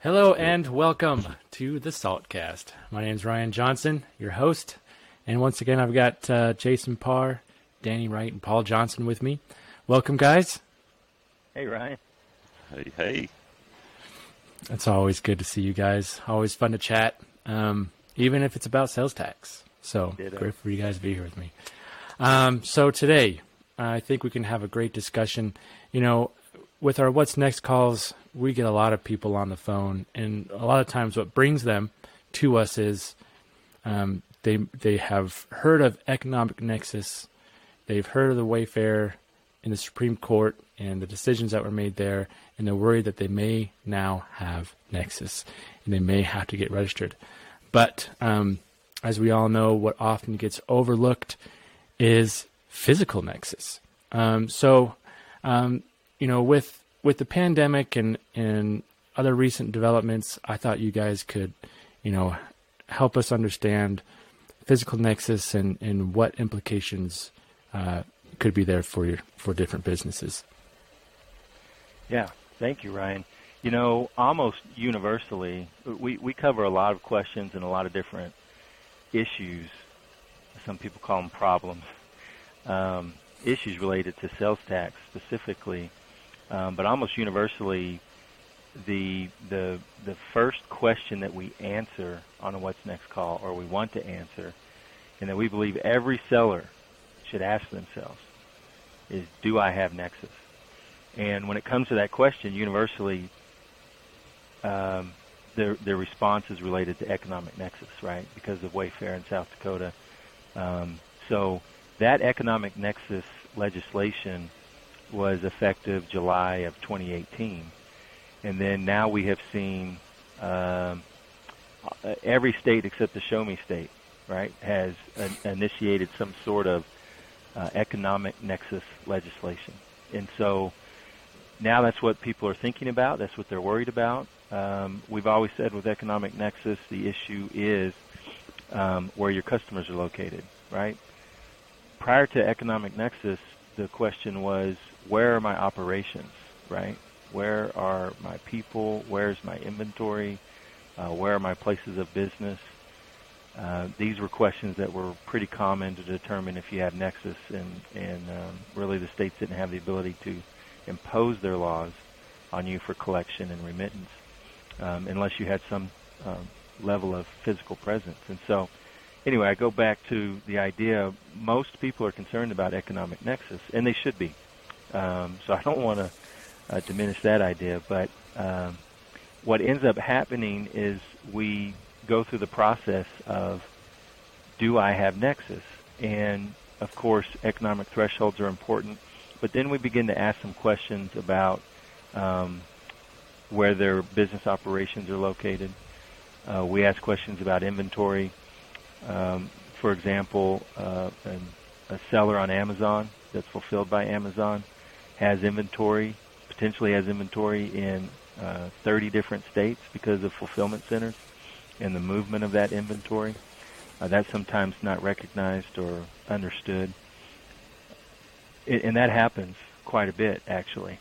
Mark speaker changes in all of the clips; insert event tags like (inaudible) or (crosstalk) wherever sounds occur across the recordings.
Speaker 1: Hello and welcome to the Saltcast. My name is Ryan Johnson, your host, and once again I've got uh, Jason Parr, Danny Wright, and Paul Johnson with me. Welcome, guys.
Speaker 2: Hey, Ryan.
Speaker 3: Hey, hey.
Speaker 1: It's always good to see you guys. Always fun to chat, um, even if it's about sales tax. So
Speaker 2: Ditto.
Speaker 1: great for you guys to be here with me. Um, so today, I think we can have a great discussion. You know, with our what's next calls, we get a lot of people on the phone, and a lot of times, what brings them to us is um, they they have heard of economic nexus, they've heard of the Wayfair in the Supreme Court and the decisions that were made there, and they're worried that they may now have nexus and they may have to get registered. But um, as we all know, what often gets overlooked is physical nexus. Um, so, um, you know, with with the pandemic and and other recent developments, I thought you guys could, you know, help us understand physical nexus and and what implications uh, could be there for your for different businesses.
Speaker 2: Yeah, thank you, Ryan. You know, almost universally, we, we cover a lot of questions and a lot of different issues. Some people call them problems. Um, issues related to sales tax specifically, um, but almost universally, the the the first question that we answer on a what's next call, or we want to answer, and that we believe every seller should ask themselves, is do I have Nexus? And when it comes to that question, universally, um, their their response is related to economic nexus, right? Because of Wayfair in South Dakota. Um, so that economic nexus legislation was effective July of 2018, and then now we have seen um, every state except the Show Me state, right, has initiated some sort of uh, economic nexus legislation, and so now that's what people are thinking about. That's what they're worried about. Um, we've always said with economic nexus, the issue is um, where your customers are located, right? Prior to economic nexus, the question was where are my operations, right? Where are my people? Where's my inventory? Uh, where are my places of business? Uh, these were questions that were pretty common to determine if you had nexus, and and um, really the states didn't have the ability to impose their laws on you for collection and remittance um, unless you had some um, level of physical presence. And so, anyway, I go back to the idea most people are concerned about economic nexus, and they should be. Um, so I don't want to uh, diminish that idea, but um, what ends up happening is we go through the process of do I have nexus? And of course, economic thresholds are important but then we begin to ask some questions about um, where their business operations are located. Uh, we ask questions about inventory. Um, for example, uh, an, a seller on Amazon that's fulfilled by Amazon has inventory, potentially has inventory in uh, 30 different states because of fulfillment centers and the movement of that inventory. Uh, that's sometimes not recognized or understood and that happens quite a bit actually.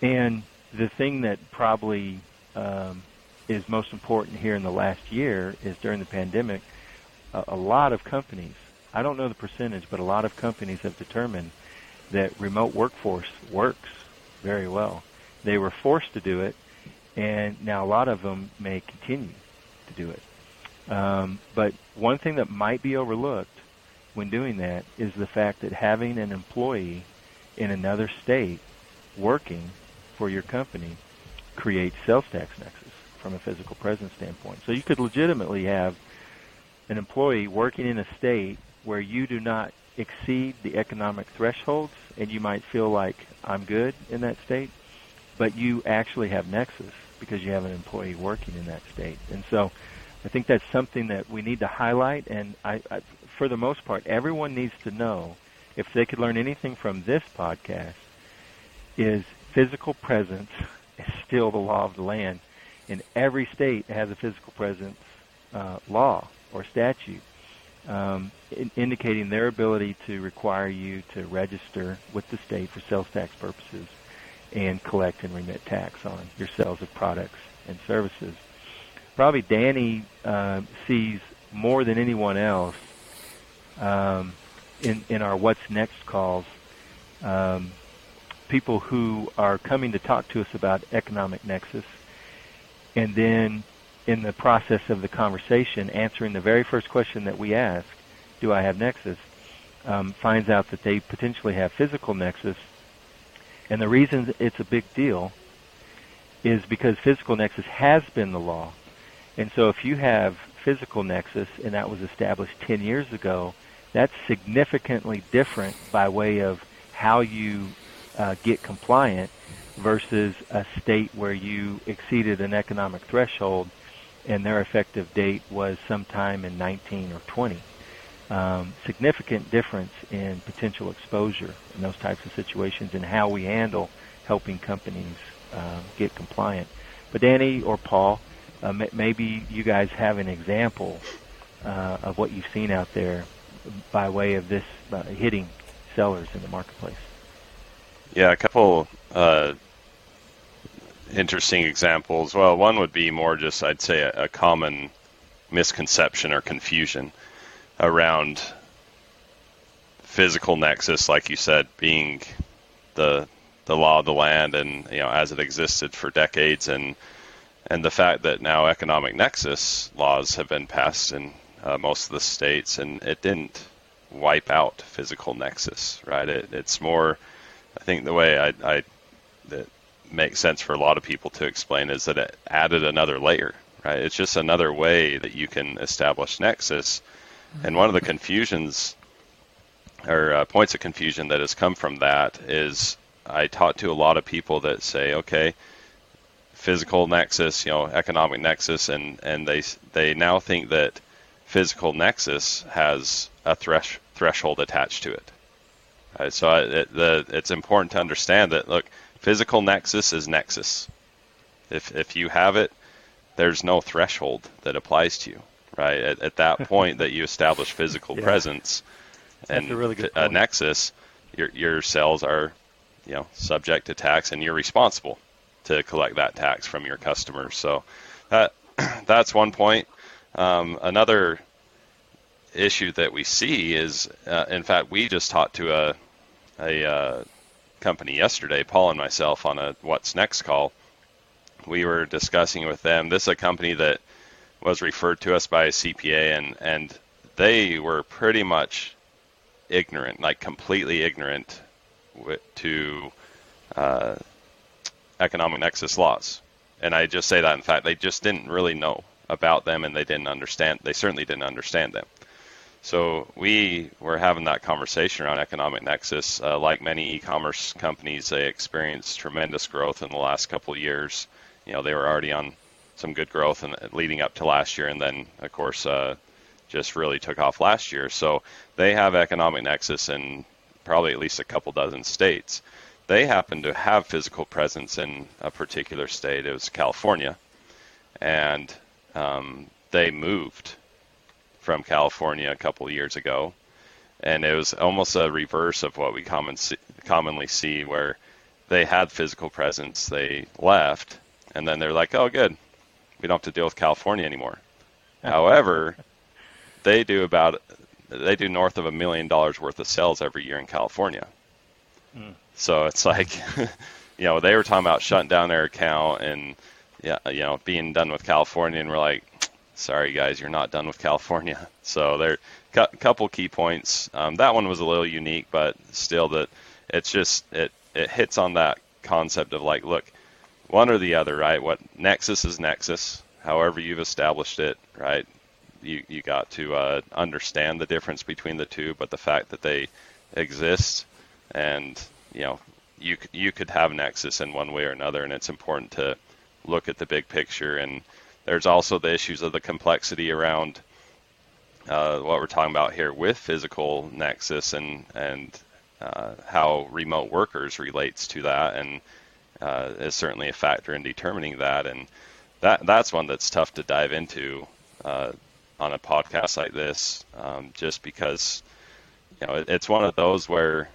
Speaker 2: And the thing that probably um, is most important here in the last year is during the pandemic, a, a lot of companies, I don't know the percentage, but a lot of companies have determined that remote workforce works very well. They were forced to do it, and now a lot of them may continue to do it. Um, but one thing that might be overlooked when doing that is the fact that having an employee in another state working for your company creates sales tax nexus from a physical presence standpoint. So you could legitimately have an employee working in a state where you do not exceed the economic thresholds and you might feel like I'm good in that state, but you actually have nexus because you have an employee working in that state. And so I think that's something that we need to highlight and I, I for the most part, everyone needs to know if they could learn anything from this podcast is physical presence is still the law of the land. And every state has a physical presence uh, law or statute um, in, indicating their ability to require you to register with the state for sales tax purposes and collect and remit tax on your sales of products and services. Probably Danny uh, sees more than anyone else um, in in our what's next calls. Um, people who are coming to talk to us about economic nexus, and then in the process of the conversation, answering the very first question that we ask, "Do I have nexus?" Um, finds out that they potentially have physical nexus, and the reason it's a big deal is because physical nexus has been the law, and so if you have physical nexus and that was established 10 years ago, that's significantly different by way of how you uh, get compliant versus a state where you exceeded an economic threshold and their effective date was sometime in 19 or 20. Um, significant difference in potential exposure in those types of situations and how we handle helping companies uh, get compliant. But Danny or Paul, uh, maybe you guys have an example uh, of what you've seen out there by way of this uh, hitting sellers in the marketplace.
Speaker 3: Yeah, a couple uh, interesting examples. Well, one would be more just, I'd say, a, a common misconception or confusion around physical nexus, like you said, being the the law of the land and you know as it existed for decades and and the fact that now economic nexus laws have been passed in uh, most of the states and it didn't wipe out physical nexus right it, it's more I think the way I, I that makes sense for a lot of people to explain is that it added another layer, right? It's just another way that you can establish nexus. And one of the confusions or uh, points of confusion that has come from that is I talk to a lot of people that say, okay, physical nexus, you know, economic nexus, and, and they they now think that physical nexus has a thresh, threshold attached to it. Right, so I, it, the, it's important to understand that look, physical nexus is nexus. If if you have it, there's no threshold that applies to you, right? At, at that (laughs) point that you establish physical yeah. presence and
Speaker 2: a, really
Speaker 3: a nexus, your your cells are, you know, subject to tax, and you're responsible to collect that tax from your customers. So that (clears throat) that's one point. Um, another issue that we see is, uh, in fact, we just talked to a a uh, company yesterday, Paul and myself, on a What's Next call. We were discussing with them. This is a company that was referred to us by a CPA, and and they were pretty much ignorant, like completely ignorant, to uh, economic nexus laws. And I just say that in fact, they just didn't really know about them, and they didn't understand. They certainly didn't understand them. So we were having that conversation around economic nexus. Uh, like many e-commerce companies, they experienced tremendous growth in the last couple of years. You know, they were already on some good growth and leading up to last year, and then of course uh, just really took off last year. So they have economic nexus in probably at least a couple dozen states. They happen to have physical presence in a particular state. It was California, and um, they moved from California a couple of years ago, and it was almost a reverse of what we common see, commonly see, where they had physical presence, they left, and then they're like, "Oh, good, we don't have to deal with California anymore." (laughs) However, they do about they do north of a million dollars worth of sales every year in California. Mm. So it's like, (laughs) you know, they were talking about shutting down their account and yeah, you know, being done with California, and we're like, sorry guys, you're not done with California. (laughs) So there, a couple key points. Um, that one was a little unique, but still, that it's just it it hits on that concept of like, look, one or the other, right? What Nexus is Nexus. However you've established it, right? You you got to uh, understand the difference between the two, but the fact that they exist, and you know, you you could have Nexus in one way or another, and it's important to look at the big picture and there's also the issues of the complexity around uh, what we're talking about here with physical nexus and and uh, how remote workers relates to that and uh, is certainly a factor in determining that and that that's one that's tough to dive into uh, on a podcast like this um, just because you know it, it's one of those where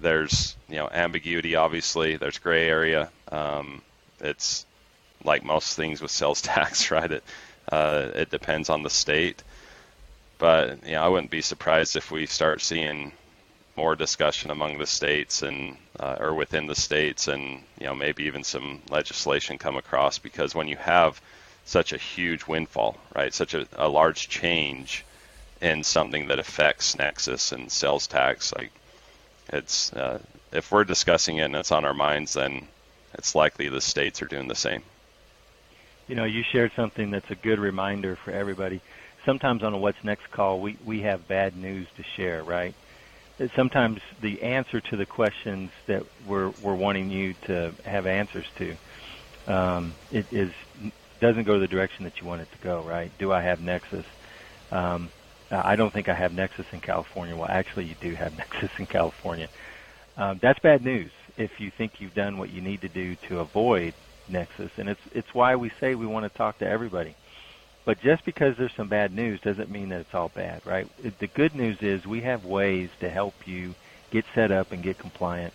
Speaker 3: there's you know ambiguity. Obviously, there's gray area. Um, it's like most things with sales (laughs) tax, right? It uh, it depends on the state, but you know, I wouldn't be surprised if we start seeing more discussion among the states and uh, or within the states, and you know maybe even some legislation come across because when you have such a huge windfall, right, such a, a large change in something that affects Nexus and sales tax, like it's uh, if we're discussing it and it's on our minds, then it's likely the states are doing the same.
Speaker 2: You know, you shared something that's a good reminder for everybody. Sometimes on a What's Next call, we, we have bad news to share, right? Sometimes the answer to the questions that we're, we're wanting you to have answers to, um, it is doesn't go the direction that you want it to go, right? Do I have Nexus? Um, I don't think I have Nexus in California. Well, actually, you do have (laughs) Nexus in California. Um, that's bad news if you think you've done what you need to do to avoid Nexus, and it's it's why we say we want to talk to everybody. But just because there's some bad news doesn't mean that it's all bad, right? The good news is we have ways to help you get set up and get compliant,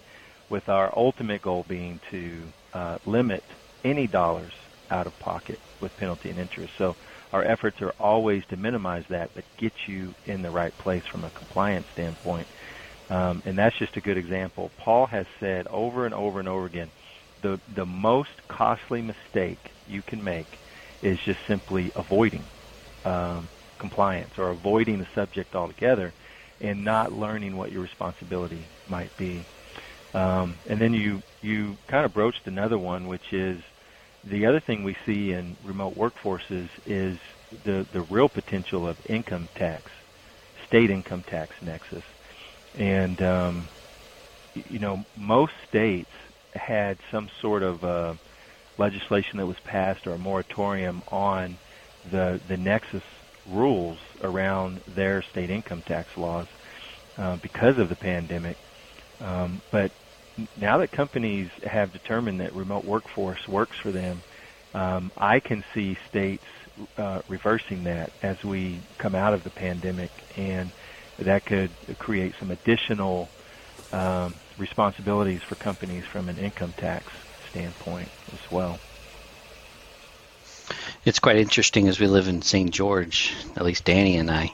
Speaker 2: with our ultimate goal being to uh, limit any dollars out of pocket with penalty and interest. So our efforts are always to minimize that, but get you in the right place from a compliance standpoint. Um, and that's just a good example. Paul has said over and over and over again, the the most costly mistake you can make is just simply avoiding um, compliance or avoiding the subject altogether, and not learning what your responsibility might be. Um, and then you you kind of broached another one, which is the other thing we see in remote workforces is the, the real potential of income tax, state income tax nexus. And, um, you know, most states had some sort of uh, legislation that was passed or a moratorium on the, the nexus rules around their state income tax laws uh, because of the pandemic. Um, but now that companies have determined that remote workforce works for them, um, I can see states uh, reversing that as we come out of the pandemic, and that could create some additional um, responsibilities for companies from an income tax standpoint as well.
Speaker 4: It's quite interesting as we live in St. George, at least Danny and I,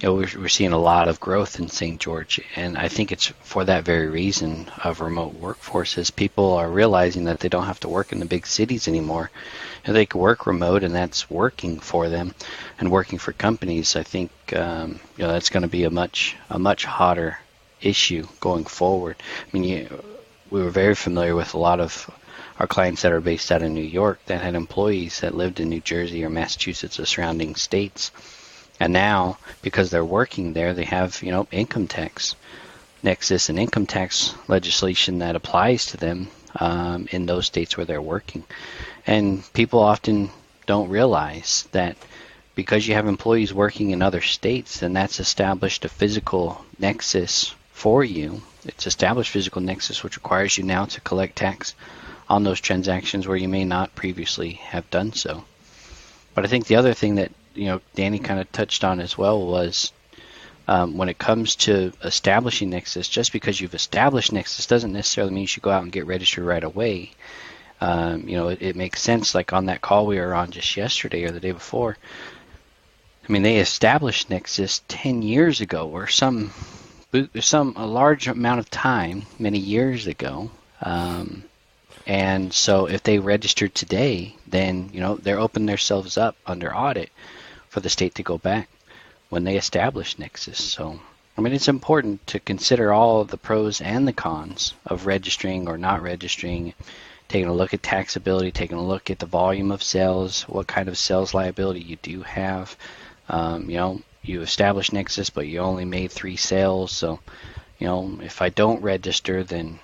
Speaker 4: you know, we're, we're seeing a lot of growth in St. George, and I think it's for that very reason of remote workforces. People are realizing that they don't have to work in the big cities anymore. And they can work remote, and that's working for them, and working for companies. I think um, you know that's going to be a much a much hotter issue going forward. I mean, you, we were very familiar with a lot of our clients that are based out of New York that had employees that lived in New Jersey or Massachusetts or surrounding states. And now, because they're working there, they have, you know, income tax nexus and income tax legislation that applies to them um, in those states where they're working. And people often don't realize that because you have employees working in other states, then that's established a physical nexus for you. It's established physical nexus, which requires you now to collect tax on those transactions where you may not previously have done so. But I think the other thing that you know Danny kind of touched on as well was um, when it comes to establishing Nexus, just because you've established Nexus doesn't necessarily mean you should go out and get registered right away. Um, you know, it, it, makes sense. Like on that call we were on just yesterday or the day before. I mean, they established Nexus 10 years ago, or some some a large amount of time, many years ago. Um, and so if they registered today, then you know they're opening themselves up under audit for the state to go back when they establish Nexus. So I mean it's important to consider all of the pros and the cons of registering or not registering, taking a look at taxability, taking a look at the volume of sales, what kind of sales liability you do have. Um, you know, you establish Nexus, but you only made three sales, so you know if I don't register, then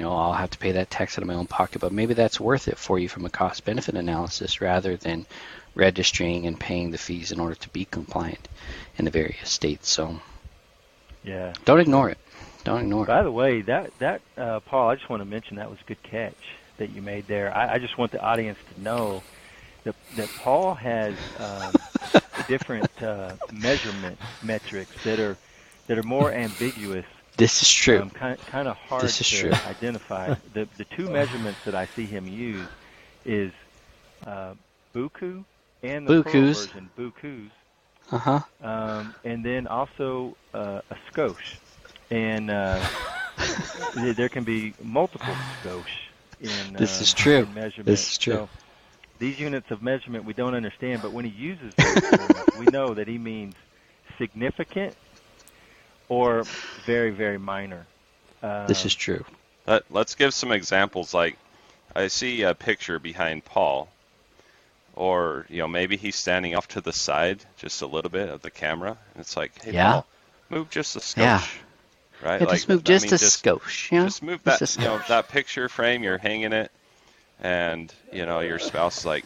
Speaker 4: you know, I'll have to pay that tax out of my own pocket, but maybe that's worth it for you from a cost benefit analysis rather than registering and paying the fees in order to be compliant in the various states. So,
Speaker 2: yeah,
Speaker 4: don't ignore it. Don't ignore
Speaker 2: By
Speaker 4: it.
Speaker 2: By the way, that that uh, Paul, I just want to mention that was a good catch that you made there. I, I just want the audience to know that that Paul has um, (laughs) different uh, measurement metrics that are that are more ambiguous
Speaker 4: This is true.
Speaker 2: Um, kind, kind of hard
Speaker 4: This is
Speaker 2: to
Speaker 4: true.
Speaker 2: identify. the the two measurements that I see him use is uh, buku and the
Speaker 4: Bukus.
Speaker 2: version bukus,
Speaker 4: Uh huh.
Speaker 2: um, and then also uh, a skosh. And uh, (laughs) there can be multiple skosh in
Speaker 4: This
Speaker 2: uh,
Speaker 4: is true.
Speaker 2: in measurement.
Speaker 4: This is true.
Speaker 2: So these units of measurement we don't understand, but when he uses those terms, we know that he means significant or very very minor. Um,
Speaker 4: This is true.
Speaker 3: Let, let's give some examples. Like, I see a picture behind Paul, or you know maybe he's standing off to the side just a little bit of the camera, and it's like, hey
Speaker 4: Yeah.
Speaker 3: Paul, move just a skosh,
Speaker 4: Yeah.
Speaker 3: right?
Speaker 4: Yeah,
Speaker 3: like,
Speaker 4: just move
Speaker 3: I
Speaker 4: just
Speaker 3: mean,
Speaker 4: a skosh. You know?
Speaker 3: just move that
Speaker 4: Just a
Speaker 3: you know that picture frame you're hanging it and you know your spouse is like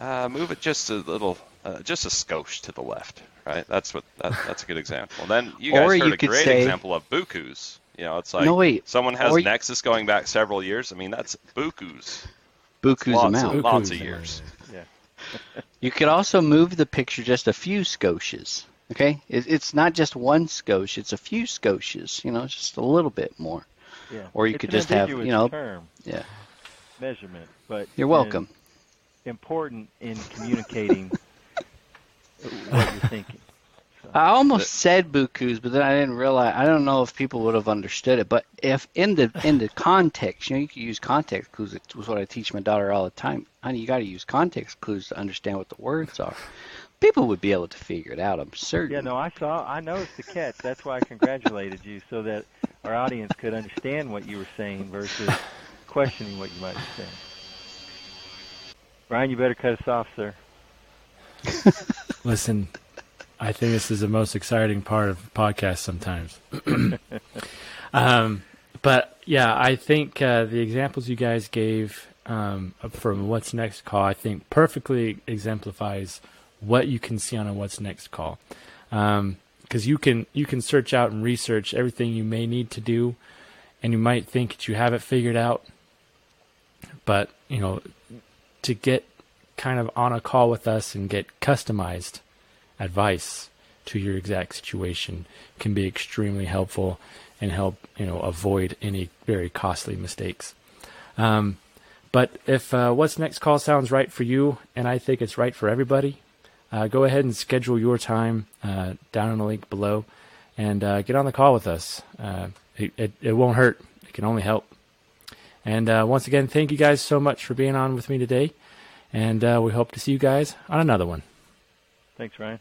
Speaker 3: uh, move it just a little uh, just a skosh to the left right that's what that, that's a good example then you guys
Speaker 4: Or
Speaker 3: heard
Speaker 4: you
Speaker 3: a great
Speaker 4: say-
Speaker 3: example of bukus you know it's like
Speaker 4: No, wait.
Speaker 3: someone has
Speaker 4: Or you-
Speaker 3: nexus going back several years i mean that's bukus
Speaker 4: Buku's
Speaker 3: lots
Speaker 4: amount.
Speaker 3: of, lots
Speaker 1: Bukus,
Speaker 3: of
Speaker 1: uh,
Speaker 3: years (laughs)
Speaker 4: You could also move the picture just a few scoshes. Okay, it, it's not just one skosh; it's a few scoshes. You know, just a little bit more.
Speaker 2: Yeah.
Speaker 4: Or you
Speaker 2: It's
Speaker 4: could just have, you know-
Speaker 2: term,
Speaker 4: Yeah,
Speaker 2: measurement, but
Speaker 4: you're welcome.
Speaker 2: important in communicating what you're thinking.
Speaker 4: I almost said bukus, but then I didn't realize. I don't know if people would have understood it. But if in the in the context, you know, you can use context clues. It was what I teach my daughter all the time. Honey, you got to use context clues to understand what the words are. People would be able to figure it out. I'm certain.
Speaker 2: Yeah, no, I saw, I noticed the catch. That's why I congratulated you, so that our audience could understand what you were saying versus questioning what you might be saying. Brian, you better cut us off, sir. (laughs)
Speaker 1: Listen, I think this is the most exciting part of podcasts sometimes. (laughs) um, but yeah, I think uh, the examples you guys gave um, from What's Next call, I think perfectly exemplifies what you can see on a What's Next call. Because you can you can search out and research everything you may need to do, and you might think that you have it figured out. But you know, to get kind of on a call with us and get customized advice to your exact situation can be extremely helpful and help you know avoid any very costly mistakes. Um, but if uh, what's next call sounds right for you, and I think it's right for everybody, uh, go ahead and schedule your time uh, down in the link below, and uh, get on the call with us. Uh, it, it, it won't hurt; it can only help. And uh, once again, thank you guys so much for being on with me today, and uh, we hope to see you guys on another one.
Speaker 2: Thanks, Ryan.